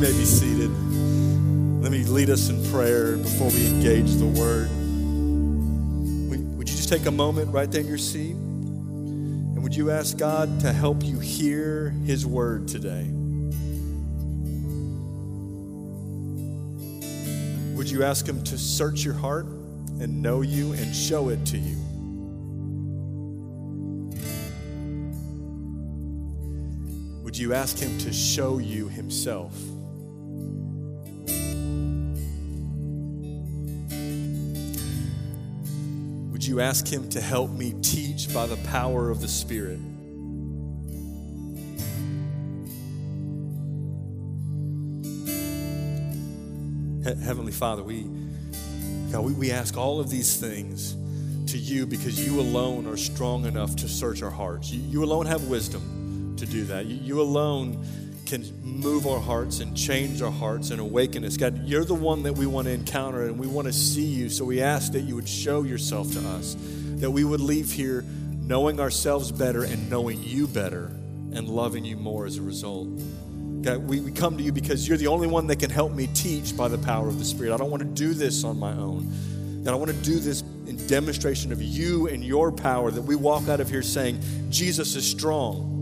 You may be seated. Let me lead us in prayer before we engage the word. Would you just take a moment right there in your seat? And would you ask God to help you hear his word today? Would you ask him to search your heart and know you and show it to you? Would you ask him to show you himself? You ask him to help me teach by the power of the Spirit? Heavenly Father, we, God, we, we ask all of these things to you because you alone are strong enough to search our hearts. You, you alone have wisdom to do that. You, you alone can move our hearts and change our hearts and awaken us. God, you're the one that we want to encounter and we want to see you. So we ask that you would show yourself to us, that we would leave here knowing ourselves better and knowing you better and loving you more as a result. God, we, we come to you because you're the only one that can help me teach by the power of the Spirit. I don't want to do this on my own. God, I want to do this in demonstration of you and your power that we walk out of here saying, Jesus is strong,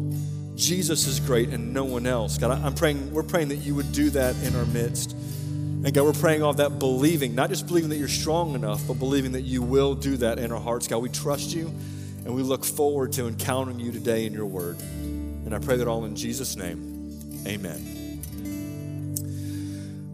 Jesus is great, and no one else. God, I'm praying, we're praying that you would do that in our midst. And God, we're praying all that believing, not just believing that you're strong enough, but believing that you will do that in our hearts. God, we trust you and we look forward to encountering you today in your word. And I pray that all in Jesus' name. Amen.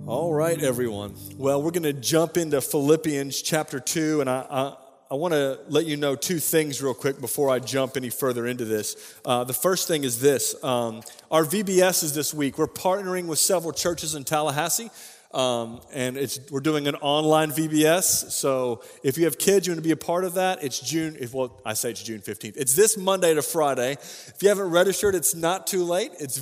All right, everyone. Well, we're going to jump into Philippians chapter 2, and I, I, I want to let you know two things real quick before I jump any further into this. Uh, the first thing is this um, our VBS is this week. We're partnering with several churches in Tallahassee. Um, and it's we're doing an online VBS. So if you have kids, you want to be a part of that. It's June. Well, I say it's June fifteenth. It's this Monday to Friday. If you haven't registered, it's not too late. It's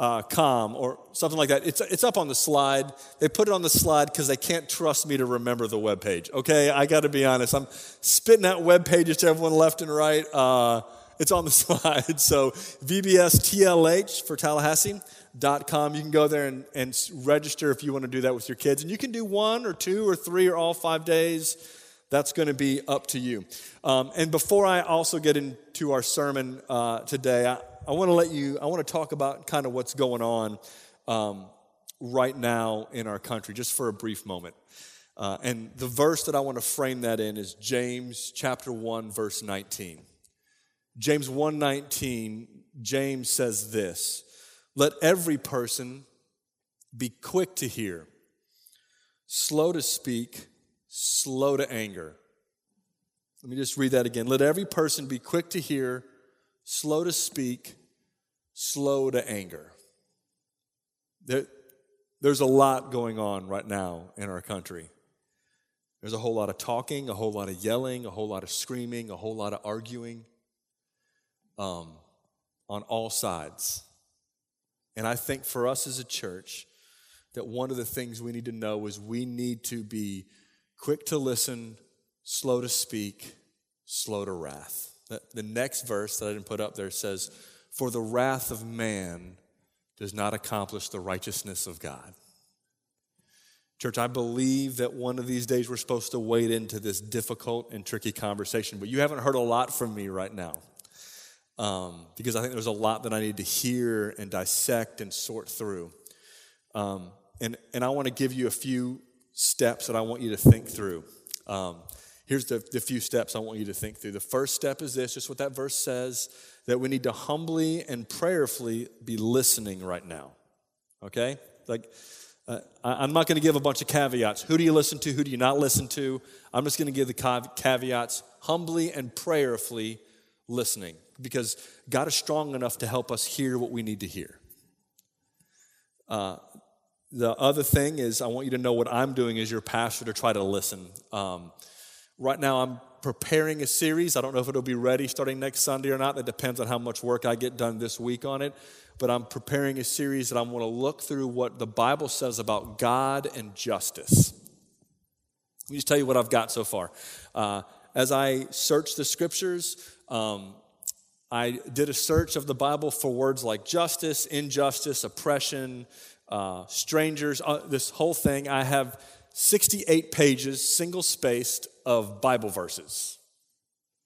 vbs.vbstlh.com or something like that. It's it's up on the slide. They put it on the slide because they can't trust me to remember the web page. Okay, I got to be honest. I'm spitting out web pages to everyone left and right. Uh, it's on the slide. So VBSTLH for Tallahassee Dot com. You can go there and, and register if you want to do that with your kids. And you can do one or two or three or all five days. That's going to be up to you. Um, and before I also get into our sermon uh, today, I, I want to let you, I want to talk about kind of what's going on um, right now in our country, just for a brief moment. Uh, and the verse that I want to frame that in is James chapter 1, verse 19. James 1:19, James says this. Let every person be quick to hear, slow to speak, slow to anger. Let me just read that again. Let every person be quick to hear, slow to speak, slow to anger. There, there's a lot going on right now in our country. There's a whole lot of talking, a whole lot of yelling, a whole lot of screaming, a whole lot of arguing um, on all sides. And I think for us as a church, that one of the things we need to know is we need to be quick to listen, slow to speak, slow to wrath. The next verse that I didn't put up there says, For the wrath of man does not accomplish the righteousness of God. Church, I believe that one of these days we're supposed to wade into this difficult and tricky conversation, but you haven't heard a lot from me right now um, because I think there's a lot that I need to hear and dissect and sort through. Um, and, and I want to give you a few steps that I want you to think through. Um, here's the, the few steps I want you to think through. The first step is this just what that verse says that we need to humbly and prayerfully be listening right now. Okay? Like, uh, I'm not going to give a bunch of caveats. Who do you listen to? Who do you not listen to? I'm just going to give the caveats humbly and prayerfully listening because God is strong enough to help us hear what we need to hear. Uh, the other thing is, I want you to know what I'm doing as your pastor to try to listen. Um, right now, I'm preparing a series. I don't know if it'll be ready starting next Sunday or not. That depends on how much work I get done this week on it. But I'm preparing a series that I'm going to look through what the Bible says about God and justice. Let me just tell you what I've got so far. Uh, as I search the scriptures, um, I did a search of the Bible for words like justice, injustice, oppression, uh, strangers, uh, this whole thing. I have 68 pages, single spaced, of Bible verses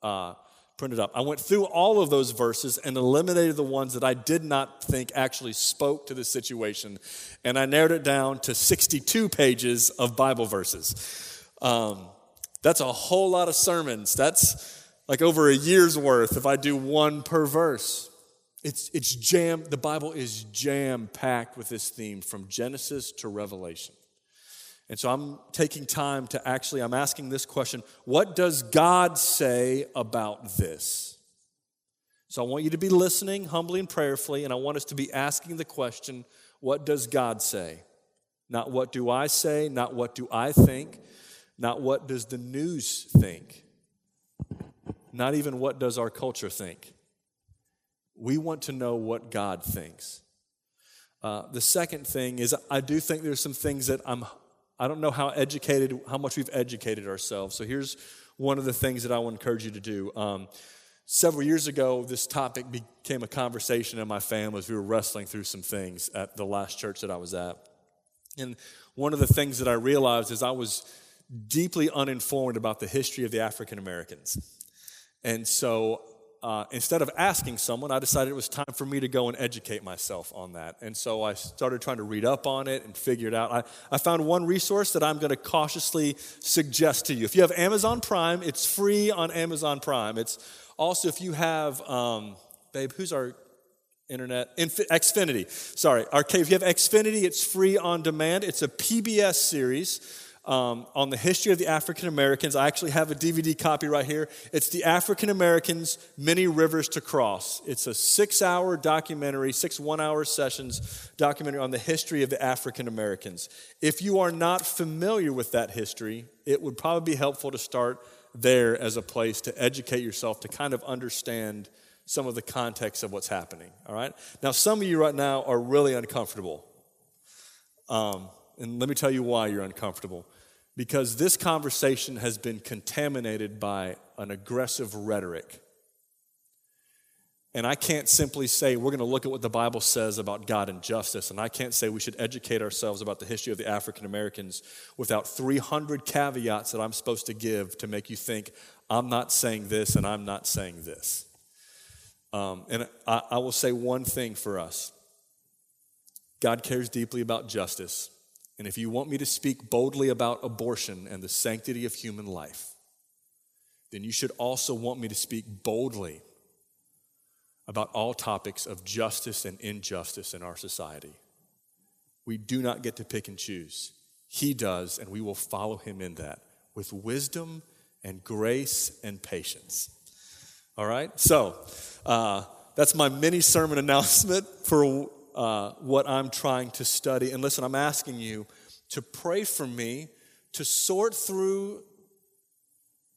uh, printed up. I went through all of those verses and eliminated the ones that I did not think actually spoke to the situation. And I narrowed it down to 62 pages of Bible verses. Um, that's a whole lot of sermons. That's like over a year's worth if I do one per verse. It's, it's jam, the Bible is jam packed with this theme from Genesis to Revelation. And so I'm taking time to actually, I'm asking this question what does God say about this? So I want you to be listening humbly and prayerfully, and I want us to be asking the question what does God say? Not what do I say, not what do I think, not what does the news think. Not even what does our culture think. We want to know what God thinks. Uh, the second thing is, I do think there's some things that I'm, I don't know how educated, how much we've educated ourselves. So here's one of the things that I to encourage you to do. Um, several years ago, this topic became a conversation in my family as we were wrestling through some things at the last church that I was at. And one of the things that I realized is I was deeply uninformed about the history of the African Americans. And so uh, instead of asking someone, I decided it was time for me to go and educate myself on that. And so I started trying to read up on it and figure it out. I, I found one resource that I'm going to cautiously suggest to you. If you have Amazon Prime, it's free on Amazon Prime. It's also, if you have, um, babe, who's our internet? Inf- Xfinity. Sorry. Okay, if you have Xfinity, it's free on demand. It's a PBS series um, on the history of the African Americans. I actually have a DVD copy right here. It's The African Americans Many Rivers to Cross. It's a six hour documentary, six one hour sessions documentary on the history of the African Americans. If you are not familiar with that history, it would probably be helpful to start there as a place to educate yourself to kind of understand some of the context of what's happening. All right? Now, some of you right now are really uncomfortable. Um, and let me tell you why you're uncomfortable because this conversation has been contaminated by an aggressive rhetoric. And I can't simply say we're going to look at what the Bible says about God and justice, and I can't say we should educate ourselves about the history of the African Americans without 300 caveats that I'm supposed to give to make you think I'm not saying this and I'm not saying this. Um, and I, I will say one thing for us God cares deeply about justice. And if you want me to speak boldly about abortion and the sanctity of human life, then you should also want me to speak boldly about all topics of justice and injustice in our society. We do not get to pick and choose. He does, and we will follow him in that with wisdom and grace and patience. All right? So, uh, that's my mini sermon announcement for uh, what I'm trying to study. And listen, I'm asking you to pray for me to sort through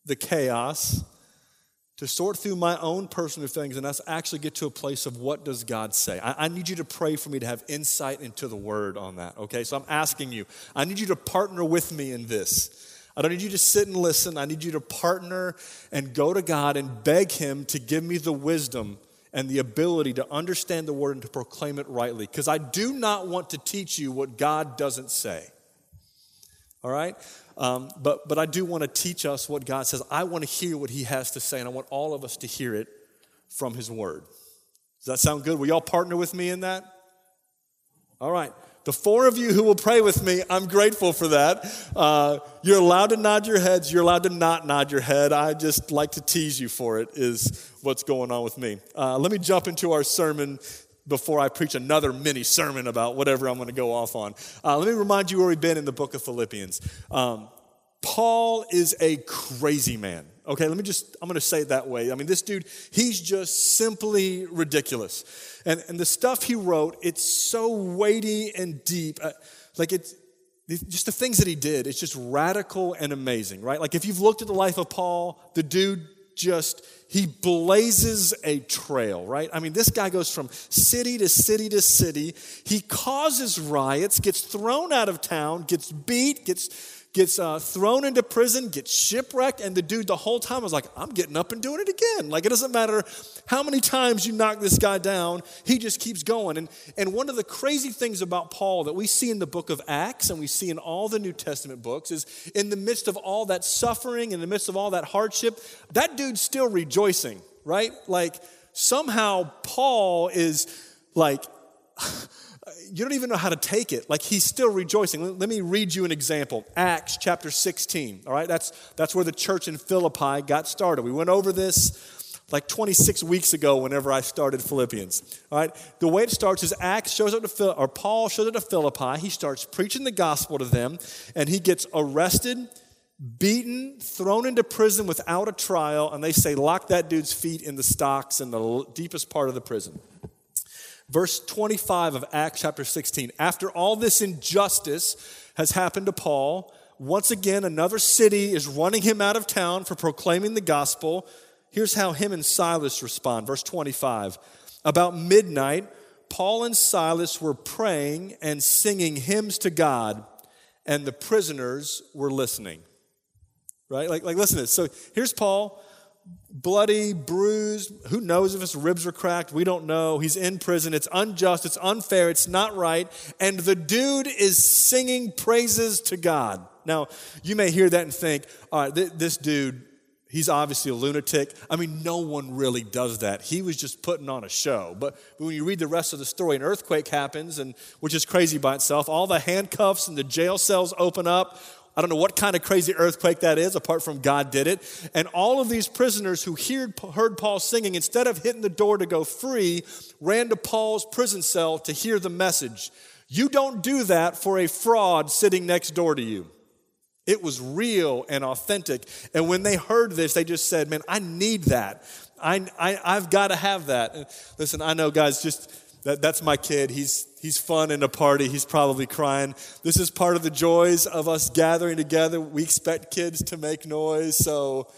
the chaos, to sort through my own personal things, and us actually get to a place of what does God say. I, I need you to pray for me to have insight into the word on that, okay? So I'm asking you, I need you to partner with me in this. I don't need you to sit and listen. I need you to partner and go to God and beg Him to give me the wisdom and the ability to understand the word and to proclaim it rightly. Because I do not want to teach you what God doesn't say. All right? Um, but, but I do want to teach us what God says. I want to hear what He has to say, and I want all of us to hear it from His Word. Does that sound good? Will y'all partner with me in that? All right. The four of you who will pray with me, I'm grateful for that. Uh, you're allowed to nod your heads. You're allowed to not nod your head. I just like to tease you for it, is what's going on with me. Uh, let me jump into our sermon before I preach another mini sermon about whatever I'm going to go off on. Uh, let me remind you where we've been in the book of Philippians. Um, Paul is a crazy man. Okay, let me just, I'm to say it that way. I mean, this dude, he's just simply ridiculous. And, and the stuff he wrote, it's so weighty and deep. Uh, like it's, just the things that he did, it's just radical and amazing, right? Like if you've looked at the life of Paul, the dude just, he blazes a trail, right? I mean, this guy goes from city to city to city. He causes riots, gets thrown out of town, gets beat, gets gets uh, thrown into prison, gets shipwrecked, and the dude the whole time was like, I'm getting up and doing it again. Like it doesn't matter how many times you knock this guy down, he just keeps going. And, and one of the crazy things about Paul that we see in the book of Acts and we see in all the New Testament books is in the midst of all that suffering, in the midst of all that hardship, that dude's still rejoicing, right? Like somehow Paul is like, you don't even know how to take it. Like he's still rejoicing. Let me read you an example. Acts chapter 16. All right, that's that's where the church in Philippi got started. We went over this like 26 weeks ago whenever I started Philippians. All right, the way it starts is Acts shows up to Phil, or Paul shows up to Philippi. He starts preaching the gospel to them, and he gets arrested, beaten, thrown into prison without a trial, and they say lock that dude's feet in the stocks in the deepest part of the prison. Verse 25 of Acts chapter 16. After all this injustice has happened to Paul, once again, another city is running him out of town for proclaiming the gospel. Here's how him and Silas respond. Verse 25. About midnight, Paul and Silas were praying and singing hymns to God, and the prisoners were listening. Right? Like, like listen to this. So here's Paul bloody, bruised. Who knows if his ribs are cracked? We don't know. He's in prison. It's unjust. It's unfair. It's not right. And the dude is singing praises to God. Now, you may hear that and think, all right, th- this dude, he's obviously a lunatic. I mean, no one really does that. He was just putting on a show. But when you read the rest of the story, an earthquake happens, and which is crazy by itself. All the handcuffs and the jail cells open up. I don't know what kind of crazy earthquake that is, apart from God did it. And all of these prisoners who heard, Paul singing, instead of hitting the door to go free, ran to Paul's prison cell to hear the message. You don't do that for a fraud sitting next door to you. It was real and authentic. And when they heard this, they just said, Man, I need that. I, I, I've got to have that. And listen, I know, guys, just that, that's my kid. He's, he's fun in a party. He's probably crying. This is part of the joys of us gathering together. We expect kids to make noise, so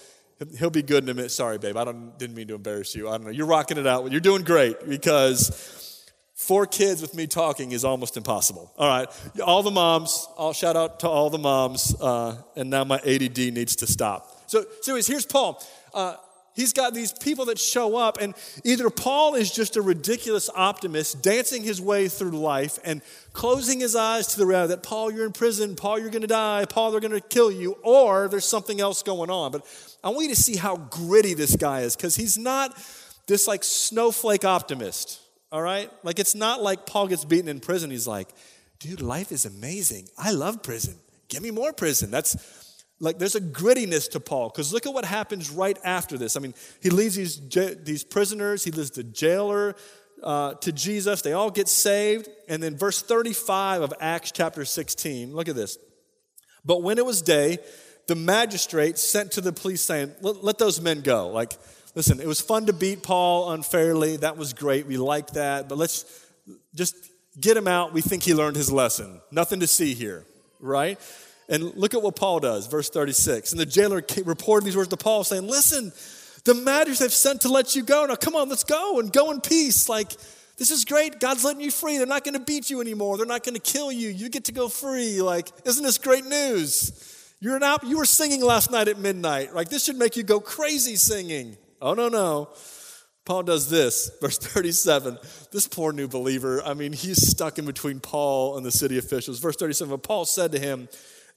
he'll be good in a minute. Sorry, babe. I don't, didn't mean to embarrass you. I don't know. You're rocking it out. You're doing great because four kids with me talking is almost impossible. All right. All the moms, I'll shout out to all the moms, uh, and now my ADD needs to stop. So, so here's Paul. Uh, He's got these people that show up, and either Paul is just a ridiculous optimist dancing his way through life and closing his eyes to the reality that, Paul, you're in prison, Paul, you're going to die, Paul, they're going to kill you, or there's something else going on. But I want you to see how gritty this guy is because he's not this like snowflake optimist, all right? Like it's not like Paul gets beaten in prison. He's like, dude, life is amazing. I love prison. Give me more prison. That's like there's a grittiness to Paul because look at what happens right after this. I mean, he leads these, these prisoners, he leads the jailer uh, to Jesus. They all get saved. And then, verse 35 of Acts chapter 16, look at this. But when it was day, the magistrate sent to the police saying, let, let those men go. Like, listen, it was fun to beat Paul unfairly. That was great. We liked that. But let's just get him out. We think he learned his lesson. Nothing to see here, right? And look at what Paul does, verse 36. And the jailer reported these words to Paul, saying, Listen, the magistrates have sent to let you go. Now, come on, let's go and go in peace. Like, this is great. God's letting you free. They're not going to beat you anymore. They're not going to kill you. You get to go free. Like, isn't this great news? You're an you were singing last night at midnight. Like, this should make you go crazy singing. Oh, no, no. Paul does this, verse 37. This poor new believer, I mean, he's stuck in between Paul and the city officials. Verse 37 but Paul said to him,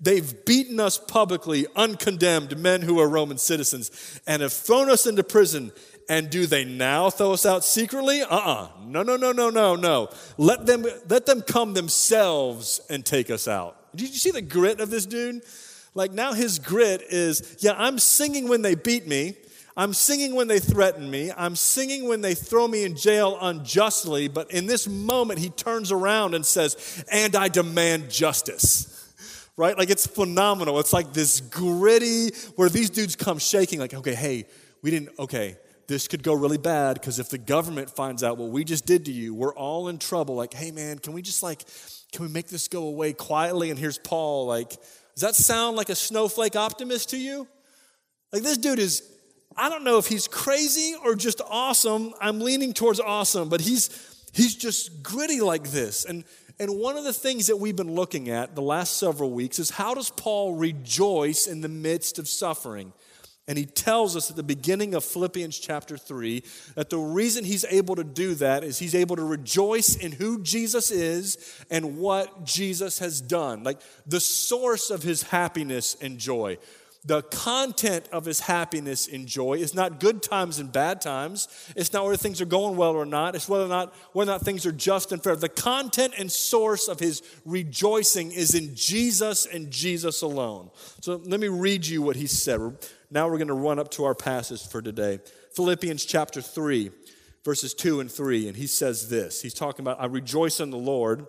They've beaten us publicly, uncondemned men who are Roman citizens, and have thrown us into prison. And do they now throw us out secretly? Uh uh No, no, no, no, no, no. Let them, let them come themselves and take us out. Did you see the grit of this dude? Like now his grit is, yeah, I'm singing when they beat me. I'm singing when they threaten me. I'm singing when they throw me in jail unjustly. But in this moment, he turns around and says, and I demand justice right? Like it's phenomenal. It's like this gritty where these dudes come shaking, like, okay, hey, we didn't, okay, this could go really bad because if the government finds out what we just did to you, we're all in trouble. Like, hey, man, can we just like, can we make this go away quietly? And here's Paul, like, does that sound like a snowflake optimist to you? Like, this dude is, I don't know if he's crazy or just awesome. I'm leaning towards awesome, but he's, he's just gritty like this. And And one of the things that we've been looking at the last several weeks is how does Paul rejoice in the midst of suffering? And he tells us at the beginning of Philippians chapter 3 that the reason he's able to do that is he's able to rejoice in who Jesus is and what Jesus has done. Like the source of his happiness and joy. The content of his happiness and joy is not good times and bad times. It's not whether things are going well or not. It's whether or not whether or not things are just and fair. The content and source of his rejoicing is in Jesus and Jesus alone. So let me read you what he said. Now we're going to run up to our passage for today. Philippians chapter 3, verses 2 and 3. And he says this He's talking about, I rejoice in the Lord.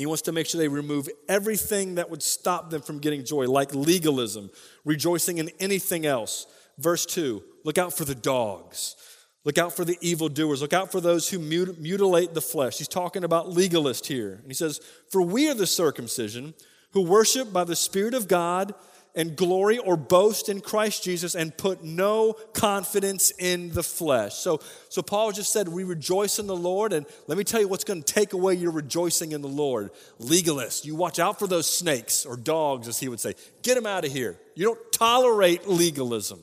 He wants to make sure they remove everything that would stop them from getting joy, like legalism, rejoicing in anything else. Verse 2 Look out for the dogs. Look out for the evildoers. Look out for those who mut- mutilate the flesh. He's talking about legalist here. And he says, For we are the circumcision who worship by the Spirit of God and glory or boast in Christ Jesus and put no confidence in the flesh. So, so Paul just said, We rejoice in the Lord. And let me tell you what's going to take away your rejoicing in the Lord. Legalist, you watch out for those snakes or dogs, as he would say. Get them out of here. You don't tolerate legalism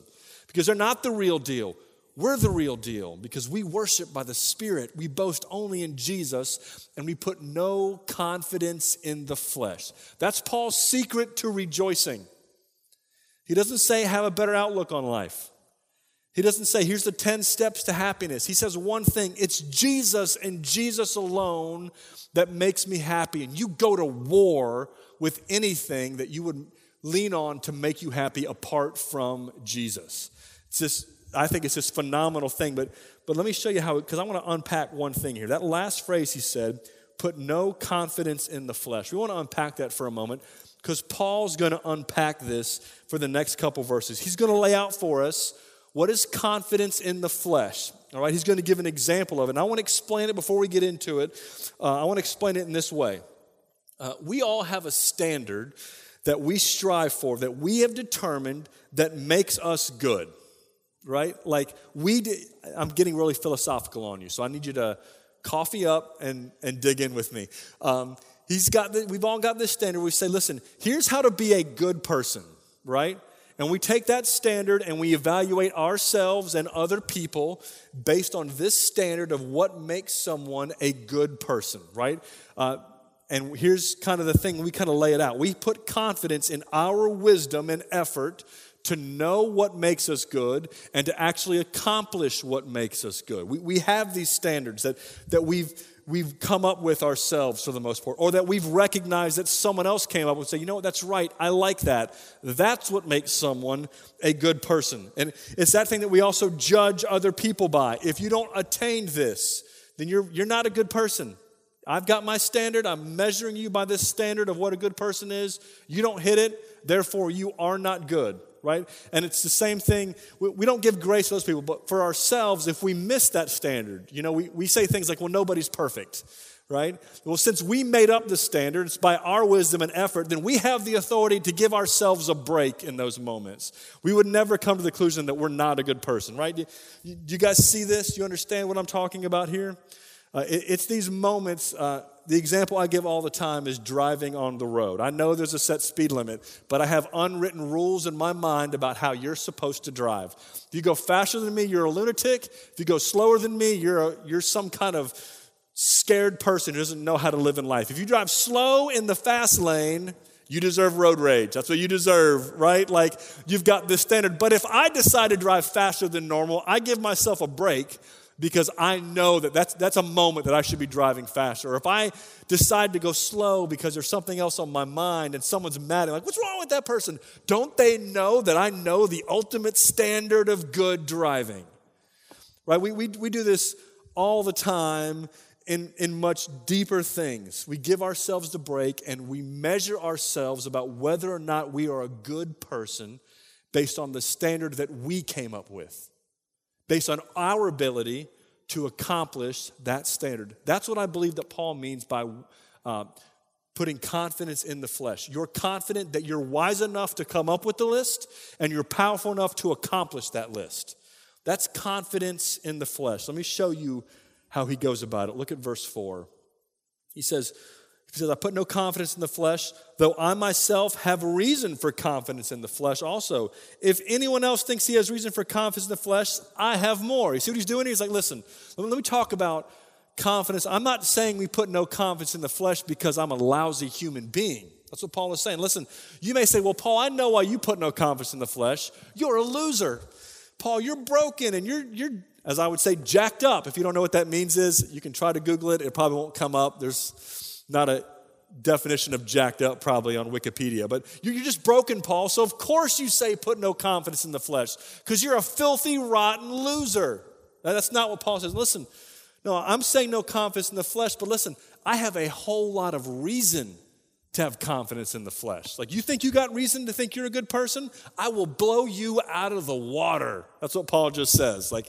because they're not the real deal. We're the real deal because we worship by the Spirit. We boast only in Jesus and we put no confidence in the flesh. That's Paul's secret to rejoicing. He doesn't say have a better outlook on life. He doesn't say here's the 10 steps to happiness. He says one thing it's Jesus and Jesus alone that makes me happy. And you go to war with anything that you would lean on to make you happy apart from Jesus. It's I think it's this phenomenal thing. But, but let me show you how, because I want to unpack one thing here. That last phrase he said, put no confidence in the flesh. We want to unpack that for a moment because Paul's going to unpack this for the next couple verses. He's going to lay out for us what is confidence in the flesh. All right, he's going to give an example of it. And I want to explain it before we get into it. Uh, I want to explain it in this way. Uh, we all have a standard that we strive for, that we have determined that makes us good, right? Like we, did, I'm getting really philosophical on you, so I need you to coffee up and, and dig in with me. Um, He's got the, we've all got this standard. We say, listen, here's how to be a good person, right? And we take that standard and we evaluate ourselves and other people based on this standard of what makes someone a good person, right? Uh, and here's kind of the thing we kind of lay it out. We put confidence in our wisdom and effort to know what makes us good and to actually accomplish what makes us good. We, we have these standards that, that we've we've come up with ourselves for the most part, or that we've recognized that someone else came up and say, you know what, that's right, I like that. That's what makes someone a good person. And it's that thing that we also judge other people by. If you don't attain this, then you're, you're not a good person. I've got my standard. I'm measuring you by this standard of what a good person is. You don't hit it, therefore, you are not good right? And it's the same thing. We, we, don't give grace to those people, but for ourselves, if we miss that standard, you know, we, we say things like, well, nobody's perfect, right? Well, since we made up the standard, it's by our wisdom and effort, then we have the authority to give ourselves a break in those moments. We would never come to the conclusion that we're not a good person, right? Do you, you guys see this? You understand what I'm talking about here? Uh, it, it's these moments. Uh, the example I give all the time is driving on the road. I know there's a set speed limit, but I have unwritten rules in my mind about how you're supposed to drive. If you go faster than me, you're a lunatic. If you go slower than me, you're, a, you're some kind of scared person who doesn't know how to live in life. If you drive slow in the fast lane, you deserve road rage. That's what you deserve, right? Like you've got this standard. But if I decide to drive faster than normal, I give myself a break because I know that that's, that's a moment that I should be driving faster. Or if I decide to go slow because there's something else on my mind and someone's mad, I'm like, what's wrong with that person? Don't they know that I know the ultimate standard of good driving? Right? We, we, we do this all the time in, in much deeper things. We give ourselves the break and we measure ourselves about whether or not we are a good person based on the standard that we came up with based on our ability to accomplish that standard. That's what I believe that Paul means by uh, putting confidence in the flesh. You're confident that you're wise enough to come up with the list and you're powerful enough to accomplish that list. That's confidence in the flesh. Let me show you how he goes about it. Look at verse 4. He says, He says, I put no confidence in the flesh, though I myself have reason for confidence in the flesh also. If anyone else thinks he has reason for confidence in the flesh, I have more. You see what he's doing? He's like, listen, let me talk about confidence. I'm not saying we put no confidence in the flesh because I'm a lousy human being. That's what Paul is saying. Listen, you may say, well, Paul, I know why you put no confidence in the flesh. You're a loser. Paul, you're broken and you're, you're, as I would say, jacked up. If you don't know what that means is, you can try to Google it. It probably won't come up. There's not a definition of jacked up probably on Wikipedia, but you're just broken, Paul. So, of course, you say put no confidence in the flesh because you're a filthy, rotten loser. that's not what Paul says. Listen, no, I'm saying no confidence in the flesh, but listen, I have a whole lot of reason to have confidence in the flesh. Like, you think you got reason to think you're a good person? I will blow you out of the water. That's what Paul just says. Like,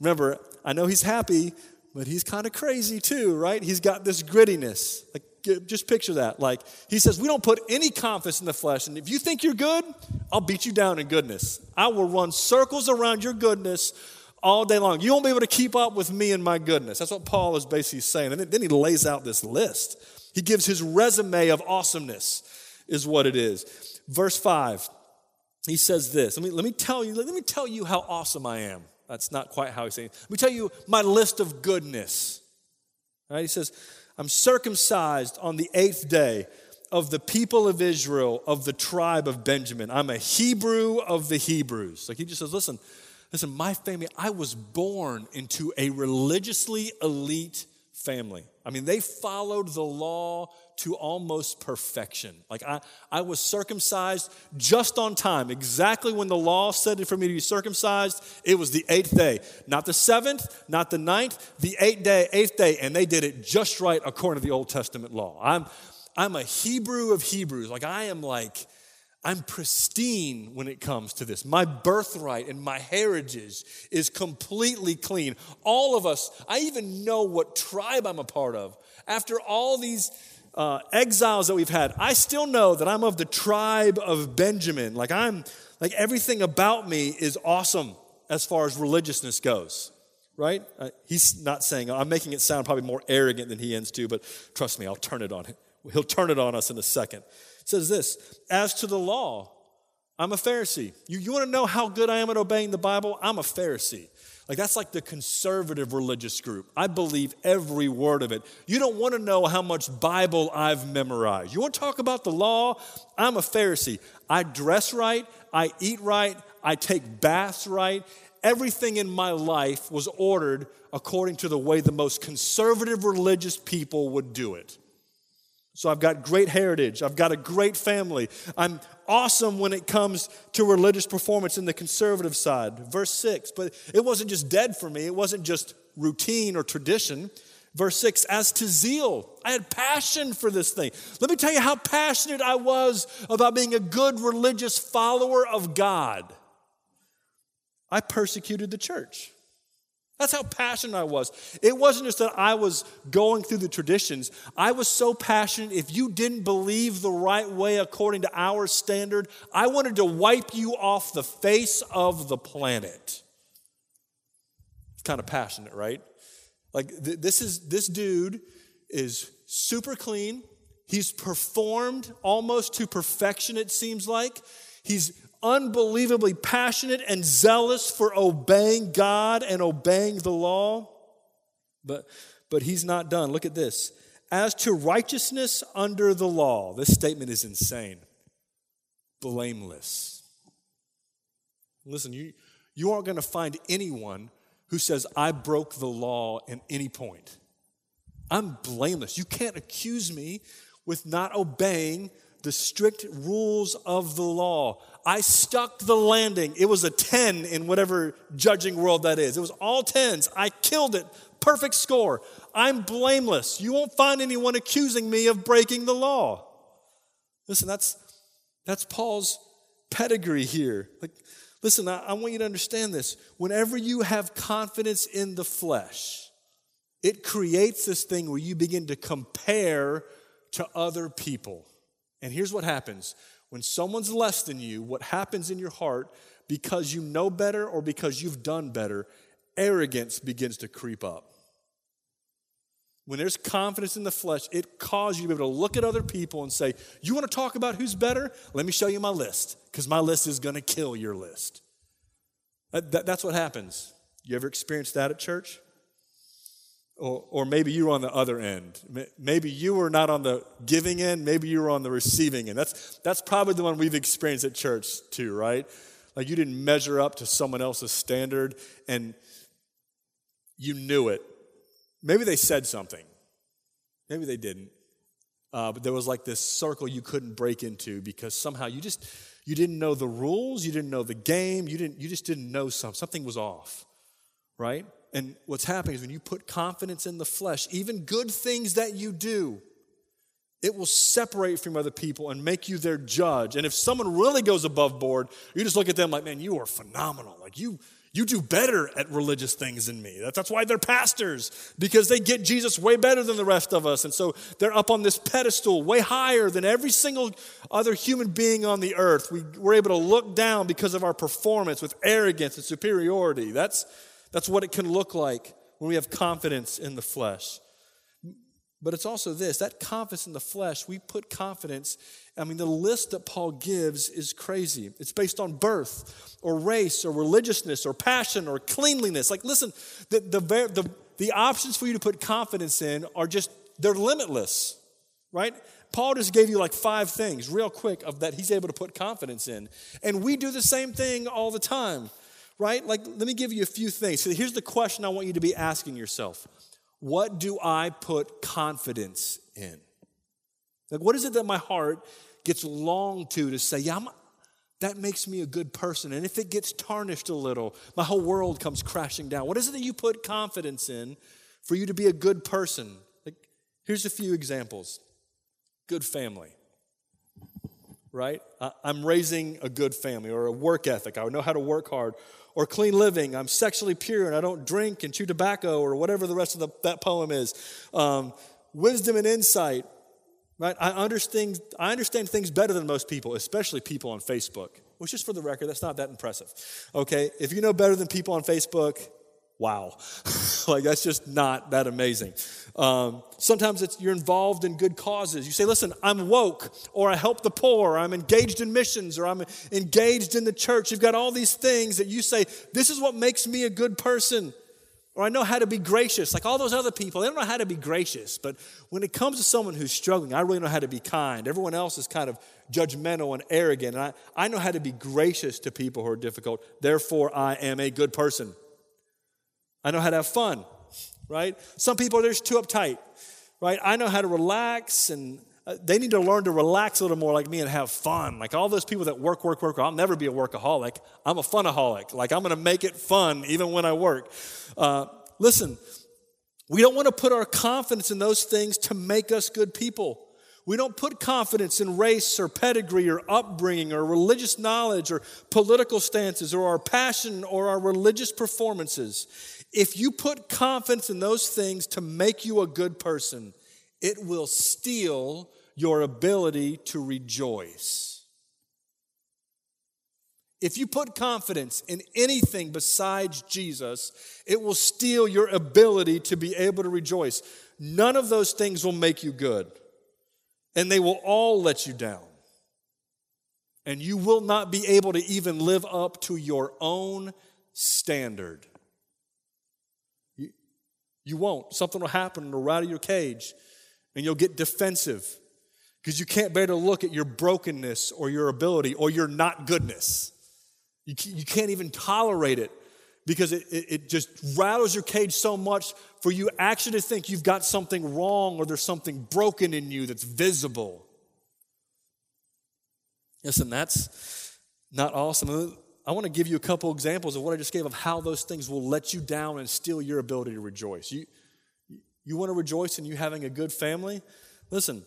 remember, I know he's happy but he's kind of crazy too, right? He's got this grittiness. Like, just picture that. Like, he says, We don't put any confidence in the flesh. And if you think you're good, I'll beat you down in goodness. I will run circles around your goodness all day long. You won't be able to keep up with me and my goodness. That's what Paul is basically saying. And then he lays out this list. He gives his resume of awesomeness, is what it is. Verse 5, he says this. Let me, let me tell you, let me tell you how awesome I am. That's not quite how he's saying. Let me tell you my list of goodness. Right? He says, I'm circumcised on the eighth day of the people of Israel, of the tribe of Benjamin. I'm a Hebrew of the Hebrews. Like he just says, listen, listen, my family, I was born into a religiously elite family. I mean, they followed the law to almost perfection. Like I, I was circumcised just on time, exactly when the law said for me to be circumcised. It was the eighth day, not the seventh, not the ninth, the eighth day, eighth day, and they did it just right according to the Old Testament law. I'm, I'm a Hebrew of Hebrews. Like I am like, I'm pristine when it comes to this. My birthright and my heritage is completely clean. All of us, I even know what tribe I'm a part of. After all these uh, exiles that we've had, I still know that I'm of the tribe of Benjamin. Like I'm, like everything about me is awesome as far as religiousness goes, right? Uh, he's not saying, I'm making it sound probably more arrogant than he ends to, but trust me, I'll turn it on him. He'll turn it on us in a second. Says this As to the law, I'm a Pharisee. You, you want to know how good I am at obeying the Bible? I'm a Pharisee. Like, that's like the conservative religious group. I believe every word of it. You don't want to know how much Bible I've memorized. You want to talk about the law? I'm a Pharisee. I dress right, I eat right, I take baths right. Everything in my life was ordered according to the way the most conservative religious people would do it. So I've got great heritage. I've got a great family. I'm awesome when it comes to religious performance in the conservative side. Verse 6, but it wasn't just dead for me, it wasn't just routine or tradition. Verse 6, as to zeal, I had passion for this thing. Let me tell you how passionate I was about being a good religious follower of God. I persecuted the church. That's how passionate I was. It wasn't just that I was going through the traditions. I was so passionate, if you didn't believe the right way according to our standard, I wanted to wipe you off the face of the planet. It's kind of passionate, right? Like th- this is this dude is super clean. He's performed almost to perfection, it seems like. He's unbelievably passionate and zealous for obeying God and obeying the law. But, but he's not done. Look at this. As to righteousness under the law, this statement is insane. Blameless. Listen, you, you aren't going to find anyone who says, I broke the law at any point. I'm blameless. You can't accuse me with not obeying the strict rules of the law. I stuck the landing. It was a 10 in whatever judging world that is. It was all 10s. I killed it. Perfect score. I'm blameless. You won't find anyone accusing me of breaking the law. Listen, that's, that's Paul's pedigree here. Like, listen, I, I want you to understand this. Whenever you have confidence in the flesh, it creates this thing where you begin to compare to other people. And here's what happens when someone's less than you, what happens in your heart because you know better or because you've done better, arrogance begins to creep up. when there's confidence in the flesh, it causes you to be able to look at other people and say, You want to talk about who's better? Let me show you my list, because my list is going to kill your list. That, that, that's what happens. You ever experienced that at church? Or, or maybe you were on the other end. Maybe you were not on the giving end, maybe you were on the receiving end. That's, that's probably the one we've experienced at church too, right? Like you didn't measure up to someone else's standard and you knew it. Maybe they said something, maybe they didn't. Uh, but there was like this circle you couldn't break into because somehow you just you didn't know the rules you didn't know the game you didn't you just didn't know something something was off right and what's happening is when you put confidence in the flesh even good things that you do it will separate from other people and make you their judge and if someone really goes above board you just look at them like man you are phenomenal like you you do better at religious things than me. That's why they're pastors, because they get Jesus way better than the rest of us. And so they're up on this pedestal, way higher than every single other human being on the earth. We, we're able to look down because of our performance with arrogance and superiority. That's, that's what it can look like when we have confidence in the flesh. But it's also this that confidence in the flesh, we put confidence. I mean, the list that Paul gives is crazy. It's based on birth or race or religiousness or passion or cleanliness. Like, listen, the, the, the, the options for you to put confidence in are just, they're limitless, right? Paul just gave you like five things, real quick, of that he's able to put confidence in. And we do the same thing all the time, right? Like, let me give you a few things. So here's the question I want you to be asking yourself what do I put confidence in? Like, what is it that my heart gets long to to say, yeah, I'm, that makes me a good person. And if it gets tarnished a little, my whole world comes crashing down. What is it that you put confidence in for you to be a good person? Like, here's a few examples good family, right? I'm raising a good family or a work ethic. I know how to work hard or clean living. I'm sexually pure and I don't drink and chew tobacco or whatever the rest of the, that poem is. Um, wisdom and insight, right? I understand, I understand things better than most people, especially people on Facebook, which is for the record, that's not that impressive. Okay, if you know better than people on Facebook, wow. like, that's just not that amazing. Um, sometimes it's, you're involved in good causes. You say, listen, I'm woke, or I help the poor, or I'm engaged in missions, or I'm engaged in the church. You've got all these things that you say, this is what makes me a good person. Or I know how to be gracious. Like all those other people, they don't know how to be gracious. But when it comes to someone who's struggling, I really know how to be kind. Everyone else is kind of judgmental and arrogant. And I, I know how to be gracious to people who are difficult. Therefore, I am a good person. I know how to have fun, right? Some people are just too uptight, right? I know how to relax and uh, they need to learn to relax a little more like me and have fun. Like all those people that work, work, work, I'll never be a workaholic. I'm a funaholic. Like I'm going to make it fun even when I work. Uh, listen, we don't want to put our confidence in those things to make us good people. We don't put confidence in race or pedigree or upbringing or religious knowledge or political stances or our passion or our religious performances. If you put confidence in those things to make you a good person, it will steal your ability to rejoice. If you put confidence in anything besides Jesus, it will steal your ability to be able to rejoice. None of those things will make you good, and they will all let you down. And you will not be able to even live up to your own standard. You won't. Something will happen and it'll rattle your cage, and you'll get defensive because you can't bear to look at your brokenness or your ability or your not goodness. You, you can't even tolerate it because it, it, it, just rattles your cage so much for you actually to think you've got something wrong or there's something broken in you that's visible. Listen, that's not awesome. I want to give you a couple examples of what I just gave of how those things will let you down and steal your ability to rejoice. You, you want to rejoice in you having a good family? Listen,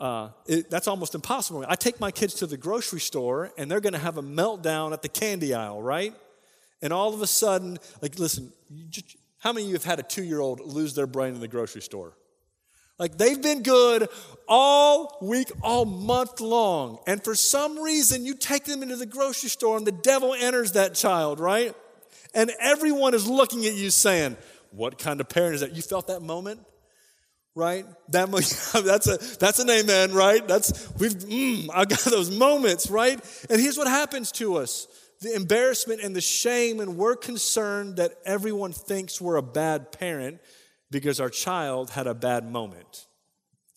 uh, it, that's almost impossible. I take my kids to the grocery store and they're going to have a meltdown at the candy aisle, right? And all of a sudden, like, listen, just, how many of you have had a two year old lose their brain in the grocery store? Like they've been good all week, all month long. And for some reason, you take them into the grocery store and the devil enters that child, right? And everyone is looking at you saying, What kind of parent is that? You felt that moment? right? That that's a that's an amen, right? That's we've mm, I got those moments, right? And here's what happens to us: the embarrassment and the shame, and we're concerned that everyone thinks we're a bad parent because our child had a bad moment.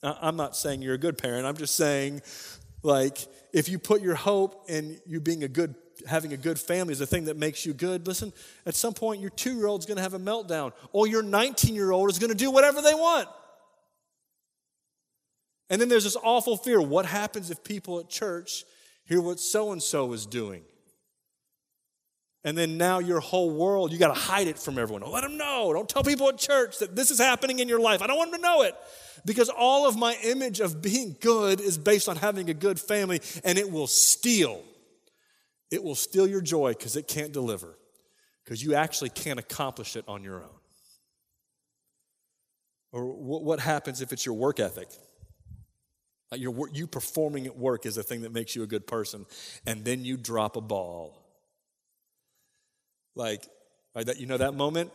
I'm not saying you're a good parent. I'm just saying, like, if you put your hope in you being a good having a good family is the thing that makes you good. Listen, at some point, your two year old is going to have a meltdown, or your 19 year old is to do whatever they want. And then there's this awful fear what happens if people at church hear what so and so is doing? And then now your whole world, you got to hide it from everyone. Don't let them know. Don't tell people at church that this is happening in your life. I don't want them to know it. Because all of my image of being good is based on having a good family, and it will steal. It will steal your joy because it can't deliver, because you actually can't accomplish it on your own. Or what happens if it's your work ethic? Like your, you performing at work is the thing that makes you a good person. And then you drop a ball. Like, that, you know that moment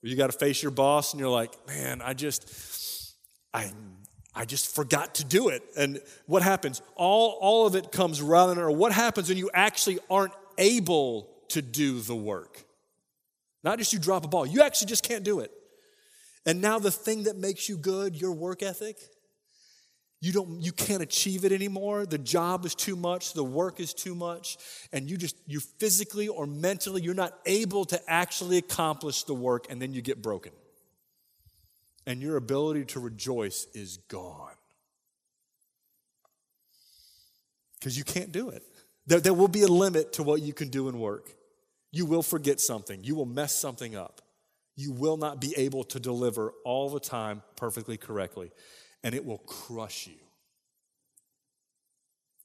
where you got to face your boss and you're like, man, I just, I, I just forgot to do it. And what happens? All, all of it comes rather or what happens when you actually aren't able to do the work? Not just you drop a ball, you actually just can't do it. And now the thing that makes you good, your work ethic, you don't you can't achieve it anymore. The job is too much the work is too much and you just you physically or mentally you're not able to actually accomplish the work and then you get broken. And your ability to rejoice is gone. Because you can't do it. There, there will be a limit to what you can do in work. You will forget something. You will mess something up. You will not be able to deliver all the time perfectly correctly and it will crush you.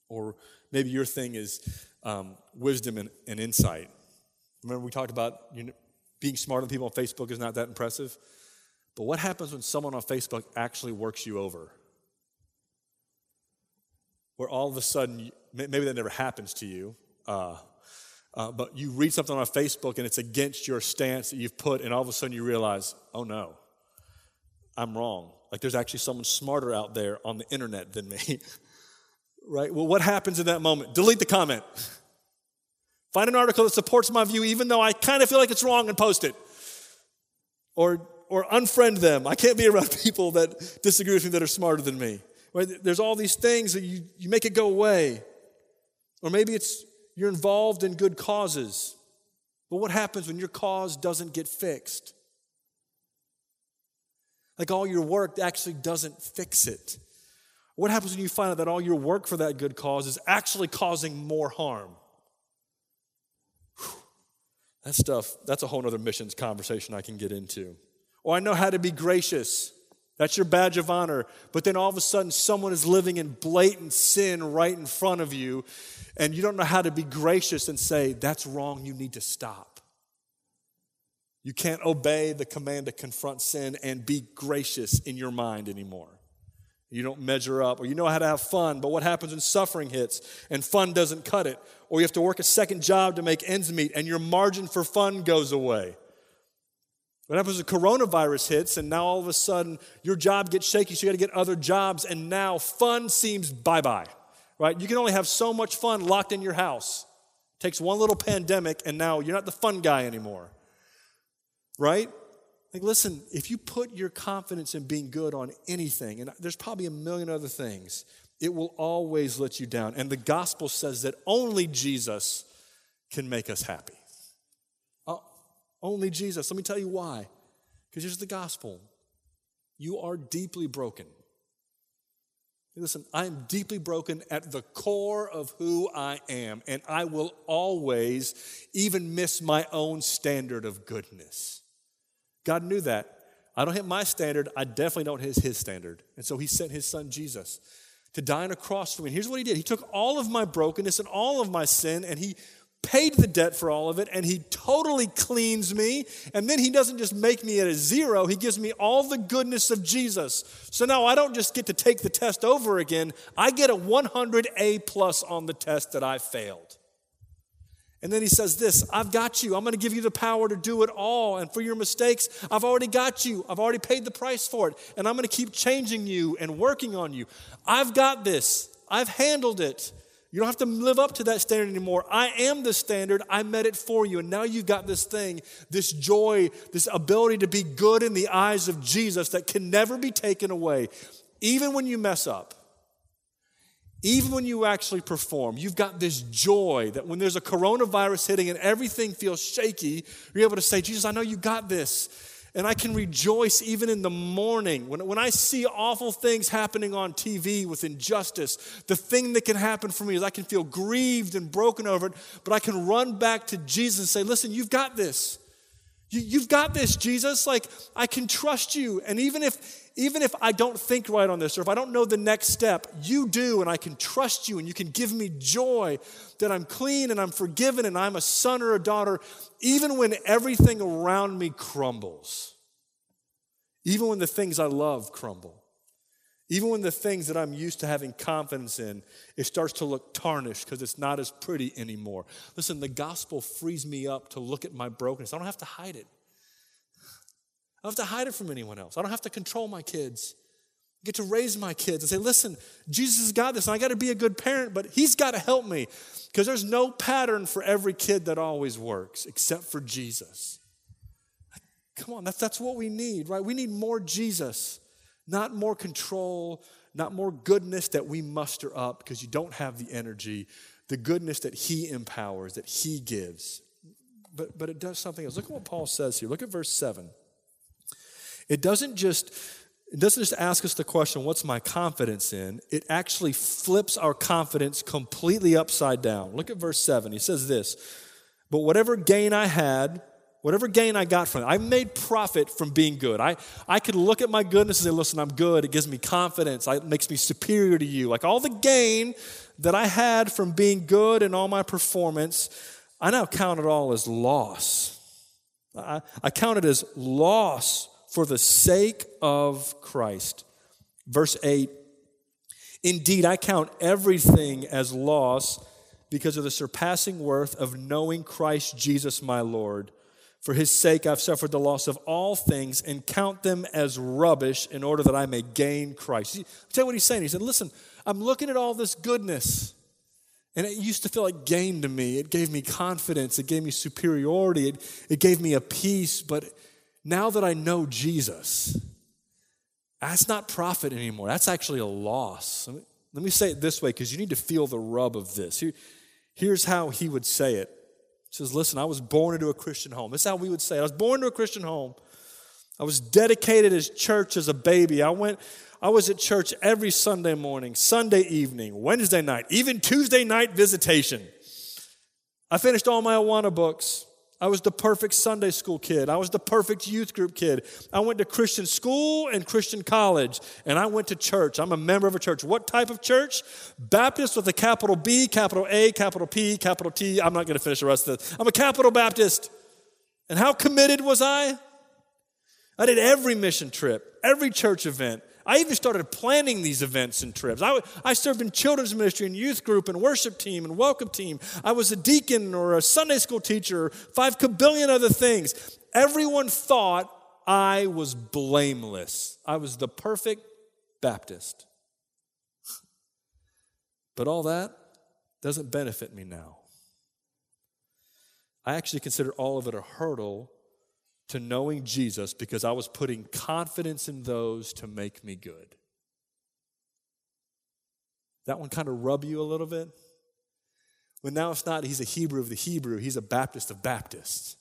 Or maybe your thing is um, wisdom and, and, insight. Remember, we talked about you know, being smarter than people on Facebook is not that impressive? But what happens when someone on Facebook actually works you over? Where all of a sudden, maybe that never happens to you, uh, uh, but you read something on Facebook and it's against your stance that you've put, and all of a sudden you realize, oh no, I'm wrong. Like there's actually someone smarter out there on the internet than me. right? Well, what happens in that moment? Delete the comment. Find an article that supports my view, even though I kind of feel like it's wrong, and post it. Or, or unfriend them. I can't be around people that disagree with me that are smarter than me. Right? There's all these things that you, you make it go away. Or maybe it's you're involved in good causes. But what happens when your cause doesn't get fixed? Like all your work actually doesn't fix it. What happens when you find out that all your work for that good cause is actually causing more harm? That stuff, that's a whole other missions conversation I can get into. Or I know how to be gracious. That's your badge of honor. But then all of a sudden, someone is living in blatant sin right in front of you, and you don't know how to be gracious and say, That's wrong, you need to stop. You can't obey the command to confront sin and be gracious in your mind anymore. You don't measure up, or you know how to have fun, but what happens when suffering hits and fun doesn't cut it? Or you have to work a second job to make ends meet and your margin for fun goes away. What happens when coronavirus hits and now all of a sudden your job gets shaky, so you got to get other jobs, and now fun seems bye bye, right? You can only have so much fun locked in your house. It takes one little pandemic, and now you're not the fun guy anymore right? Like, listen, if you put your confidence in being good on anything, and there's probably a million other things, it will always let you down. And the gospel says that only Jesus can make us happy. Uh, only Jesus. Let me tell you why. Because here's the gospel you are deeply broken. Listen, I am deeply broken at the core of who I am, and I will always even miss my own standard of goodness. God knew that. I don't hit my standard. I definitely don't hit his standard. And so he sent his son Jesus to die on a cross for me. And here's what he did He took all of my brokenness and all of my sin and he paid the debt for all of it and he totally cleans me. And then he doesn't just make me at a zero, he gives me all the goodness of Jesus. So now I don't just get to take the test over again, I get a 100 A plus on the test that I failed. And then he says this I've got you. I'm going to give you the power to do it all. And for your mistakes, I've already got you. I've already paid the price for it. And I'm going to keep changing you and working on you. I've got this. I've handled it. You don't have to live up to that standard anymore. I am the standard. I met it for you. And now you've got this thing, this joy, this ability to be good in the eyes of Jesus that can never be taken away. Even when you mess up, even when you actually perform, you've got this joy that when there's a coronavirus hitting and everything feels shaky, you're able to say, Jesus, I know you got this. And I can rejoice even in the morning. When, when I see awful things happening on TV with injustice, the thing that can happen for me is I can feel grieved and broken over it, but I can run back to Jesus and say, Listen, you've got this. You, have got this, Jesus. Like, I can trust you. And even if, even if I don't think right on this or if I don't know the next step, you do, and I can trust you, and you can give me joy that I'm clean and I'm forgiven and I'm a son or a daughter, even when everything around me crumbles, even when the things I love crumble. Even when the things that I'm used to having confidence in, it starts to look tarnished because it's not as pretty anymore. Listen, the gospel frees me up to look at my brokenness. I don't have to hide it. I don't have to hide it from anyone else. I don't have to control my kids. I get to raise my kids and say, listen, Jesus has got this, and I got to be a good parent, but he's got to help me. Because there's no pattern for every kid that always works except for Jesus. Come on, that's, that's what we need, right? We need more Jesus. Not more control, not more goodness that we muster up because you don't have the energy, the goodness that He empowers, that He gives. But, but it does something else. Look at what Paul says here. Look at verse 7. It doesn't just it doesn't just ask us the question, what's my confidence in? It actually flips our confidence completely upside down. Look at verse 7. He says this But whatever gain I had, Whatever gain I got from it, I made profit from being good. I, I could look at my goodness and say, listen, I'm good. It gives me confidence. It makes me superior to you. Like all the gain that I had from being good and all my performance, I now count it all as loss. I, I count it as loss for the sake of Christ. Verse 8 Indeed, I count everything as loss because of the surpassing worth of knowing Christ Jesus my Lord for his sake, I've suffered the loss of all things and count them as rubbish in order that I may gain Christ. See, tell you what he's saying. He said, Listen, I'm looking at all this goodness, and it used to feel like gain to me. It gave me confidence, it gave me superiority, it, it gave me a peace. But now that I know Jesus, that's not profit anymore. That's actually a loss. Let me, let me say it this way because you need to feel the rub of this. Here, here's how he would say it says, Listen, I was born into a Christian home. That's how we would say it. I was born into a Christian home. I was dedicated as church as a baby. I went, I was at church every Sunday morning, Sunday evening, Wednesday night, even Tuesday night visitation. I finished all my Awana books. I was the perfect Sunday school kid. I was the perfect youth group kid. I went to Christian school and Christian college, and I went to church. I'm a member of a church. What type of church? Baptist with a capital B, capital A, capital P, capital T. I'm not going to finish the rest of this. I'm a capital Baptist. And how committed was I? I did every mission trip, every church event, I even started planning these events and trips. I, I served in children's ministry and youth group and worship team and welcome team. I was a deacon or a Sunday school teacher, five kabillion other things. Everyone thought I was blameless. I was the perfect Baptist. But all that doesn't benefit me now. I actually consider all of it a hurdle to knowing Jesus because I was putting confidence in those to make me good. That one kind of rub you a little bit? Well, now it's not he's a Hebrew of the Hebrew, he's a Baptist of Baptists.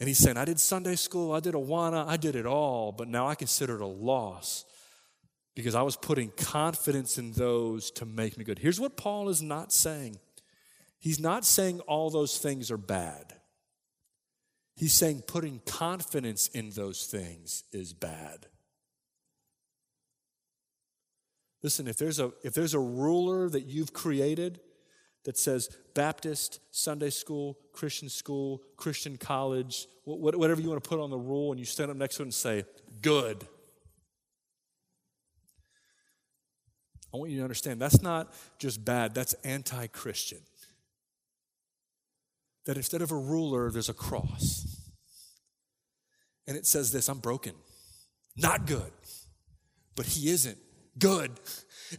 And he's saying, I did Sunday school, I did Awana, I did it all, but now I consider it a loss because I was putting confidence in those to make me good. Here's what Paul is not saying he's not saying all those things are bad. He's saying putting confidence in those things is bad. Listen, if there's a, if there's a ruler that you've created that says Baptist, Sunday school, Christian school, Christian college, whatever you want to put on the rule, and you stand up next to it and say, good. I want you to understand that's not just bad, that's anti Christian. That instead of a ruler, there's a cross. And it says this I'm broken, not good, but He isn't good.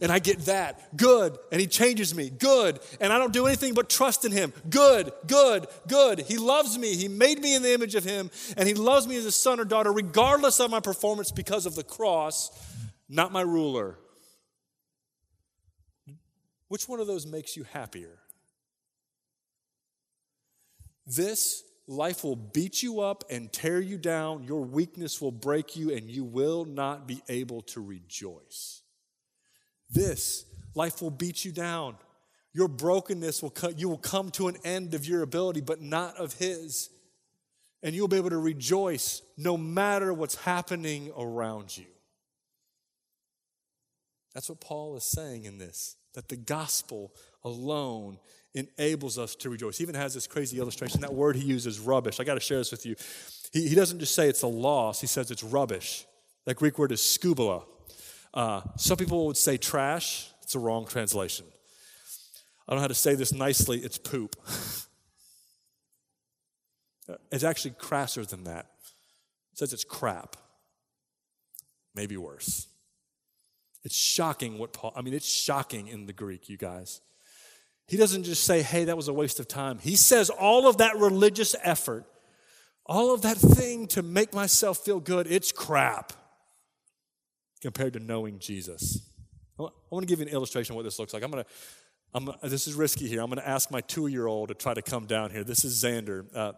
And I get that, good. And He changes me, good. And I don't do anything but trust in Him, good, good, good. He loves me. He made me in the image of Him, and He loves me as a son or daughter, regardless of my performance because of the cross, not my ruler. Which one of those makes you happier? This life will beat you up and tear you down. Your weakness will break you, and you will not be able to rejoice. This life will beat you down. Your brokenness will cut, you will come to an end of your ability, but not of His. And you'll be able to rejoice no matter what's happening around you. That's what Paul is saying in this that the gospel alone enables us to rejoice. He even has this crazy illustration. That word he uses, rubbish. I got to share this with you. He, he doesn't just say it's a loss, he says it's rubbish. That Greek word is skubala. Uh, some people would say trash. It's a wrong translation. I don't know how to say this nicely. It's poop. it's actually crasser than that. It says it's crap. Maybe worse. It's shocking what Paul, I mean, it's shocking in the Greek, you guys. He doesn't just say, hey, that was a waste of time. He says all of that religious effort, all of that thing to make myself feel good, it's crap compared to knowing Jesus. I want to give you an illustration of what this looks like. I'm going to, I'm, this is risky here. I'm going to ask my two year old to try to come down here. This is Xander. Uh,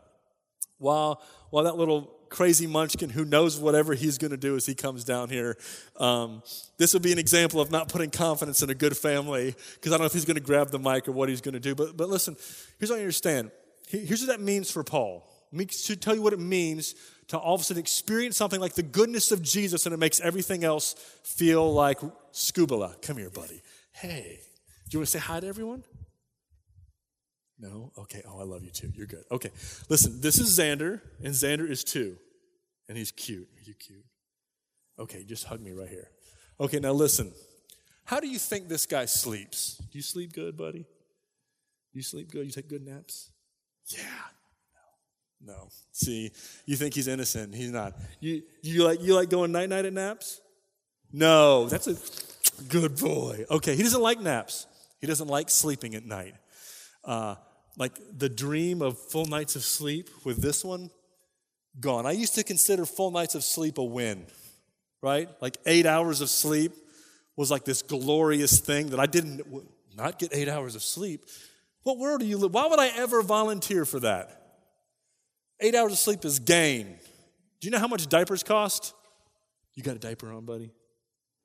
while, while that little crazy munchkin who knows whatever he's going to do as he comes down here. Um, this would be an example of not putting confidence in a good family because I don't know if he's going to grab the mic or what he's going to do. But, but listen, here's what I understand. Here's what that means for Paul. Me to tell you what it means to all of a sudden experience something like the goodness of Jesus and it makes everything else feel like scubala. Come here, buddy. Hey, do you want to say hi to everyone? No? Okay. Oh, I love you too. You're good. Okay. Listen, this is Xander, and Xander is two. And he's cute. Are you cute? Okay, just hug me right here. Okay, now listen. How do you think this guy sleeps? Do you sleep good, buddy? You sleep good? You take good naps? Yeah. No. No. See, you think he's innocent. He's not. You, you, like, you like going night night at naps? No. That's a good boy. Okay, he doesn't like naps. He doesn't like sleeping at night. Uh, like the dream of full nights of sleep with this one, gone. I used to consider full nights of sleep a win, right? Like eight hours of sleep was like this glorious thing that I didn't not get eight hours of sleep. What world do you live? Why would I ever volunteer for that? Eight hours of sleep is gain. Do you know how much diapers cost? You got a diaper on, buddy?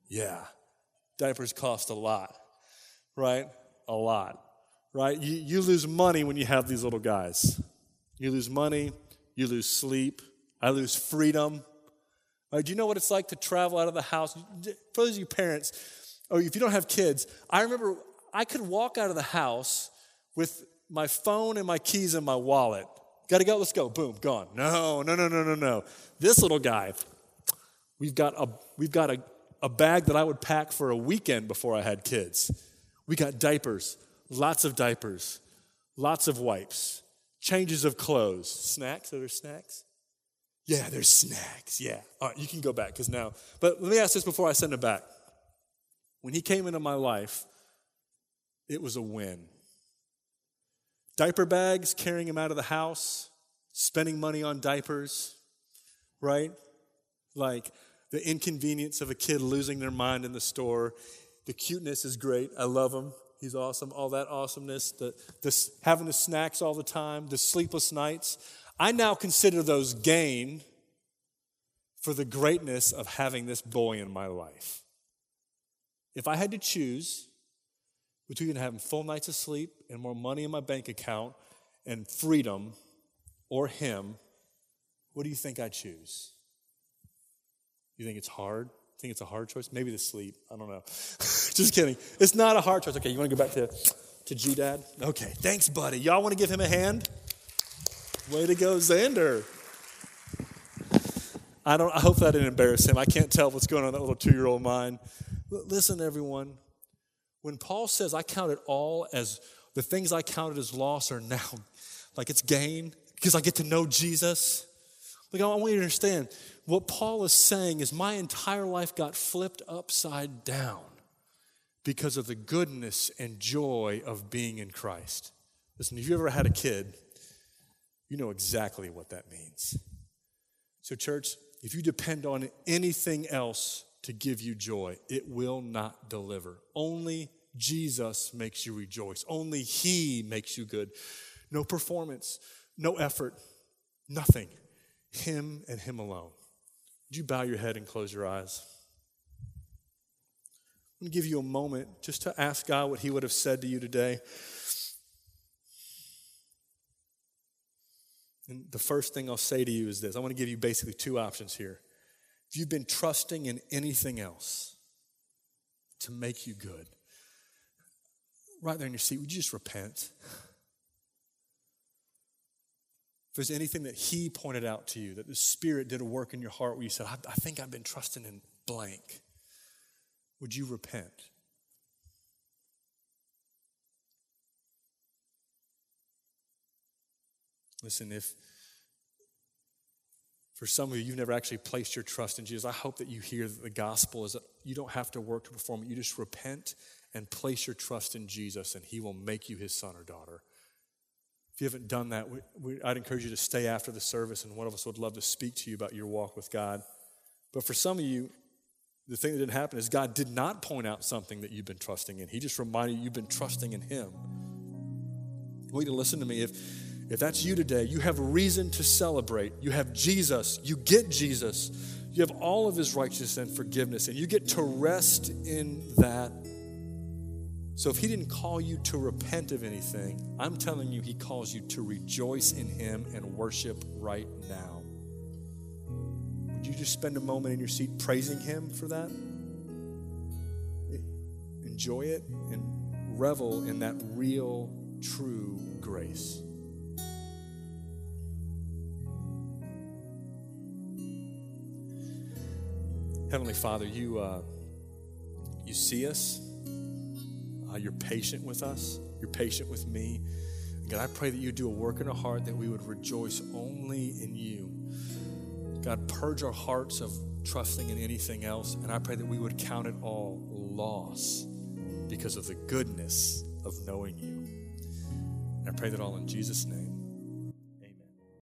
Yeah. Diapers cost a lot, right? A lot right? You, you lose money when you have these little guys. You lose money, you lose sleep, I lose freedom. Right, do you know what it's like to travel out of the house? For those of you parents, or if you don't have kids, I remember I could walk out of the house with my phone and my keys in my wallet. Got to go, let's go. Boom, gone. No, no, no, no, no, no. This little guy, we've got a, we've got a, a bag that I would pack for a weekend before I had kids. We got diapers, lots of diapers, lots of wipes, changes of clothes. Snacks? Are there snacks? Yeah, there's snacks. Yeah. All right, you can go back because now, but let me ask this before I send him back. When he came into my life, it was a win. Diaper bags, carrying him out of the house, spending money on diapers, right? Like the inconvenience of a kid losing their mind in the store. The cuteness is great. I love him. He's awesome. All that awesomeness, the, the, having the snacks all the time, the sleepless nights. I now consider those gain for the greatness of having this boy in my life. If I had to choose between having full nights of sleep and more money in my bank account and freedom or him, what do you think I choose? You think it's hard? Think it's a hard choice? Maybe the sleep. I don't know. Just kidding. It's not a hard choice. Okay, you want to go back to, to G Dad? Okay, thanks, buddy. Y'all want to give him a hand? Way to go, Xander. I don't I hope that didn't embarrass him. I can't tell what's going on in that little two-year-old mind. Listen, everyone. When Paul says, I count it all as the things I counted as loss are now like it's gain because I get to know Jesus. Like, I want you to understand what Paul is saying is my entire life got flipped upside down because of the goodness and joy of being in Christ. Listen, if you ever had a kid, you know exactly what that means. So, church, if you depend on anything else to give you joy, it will not deliver. Only Jesus makes you rejoice. Only He makes you good. No performance, no effort, nothing. Him and Him alone. Would you bow your head and close your eyes? I'm going to give you a moment just to ask God what He would have said to you today. And the first thing I'll say to you is this I want to give you basically two options here. If you've been trusting in anything else to make you good, right there in your seat, would you just repent? If there's anything that He pointed out to you, that the Spirit did a work in your heart where you said, I, I think I've been trusting in blank, would you repent? Listen, if for some of you, you've never actually placed your trust in Jesus, I hope that you hear that the gospel is that you don't have to work to perform it. You just repent and place your trust in Jesus, and He will make you His son or daughter. If you haven't done that, we, we, I'd encourage you to stay after the service, and one of us would love to speak to you about your walk with God. But for some of you, the thing that didn't happen is God did not point out something that you've been trusting in. He just reminded you you've been trusting in Him. You to listen to me. If if that's you today, you have reason to celebrate. You have Jesus. You get Jesus. You have all of his righteousness and forgiveness, and you get to rest in that. So if he didn't call you to repent of anything, I'm telling you, he calls you to rejoice in him and worship right now. Would you just spend a moment in your seat praising him for that? Enjoy it and revel in that real, true grace. Heavenly Father, you, uh, you see us. Uh, you're patient with us. You're patient with me. God, I pray that you do a work in our heart that we would rejoice only in you. God, purge our hearts of trusting in anything else. And I pray that we would count it all loss because of the goodness of knowing you. And I pray that all in Jesus' name.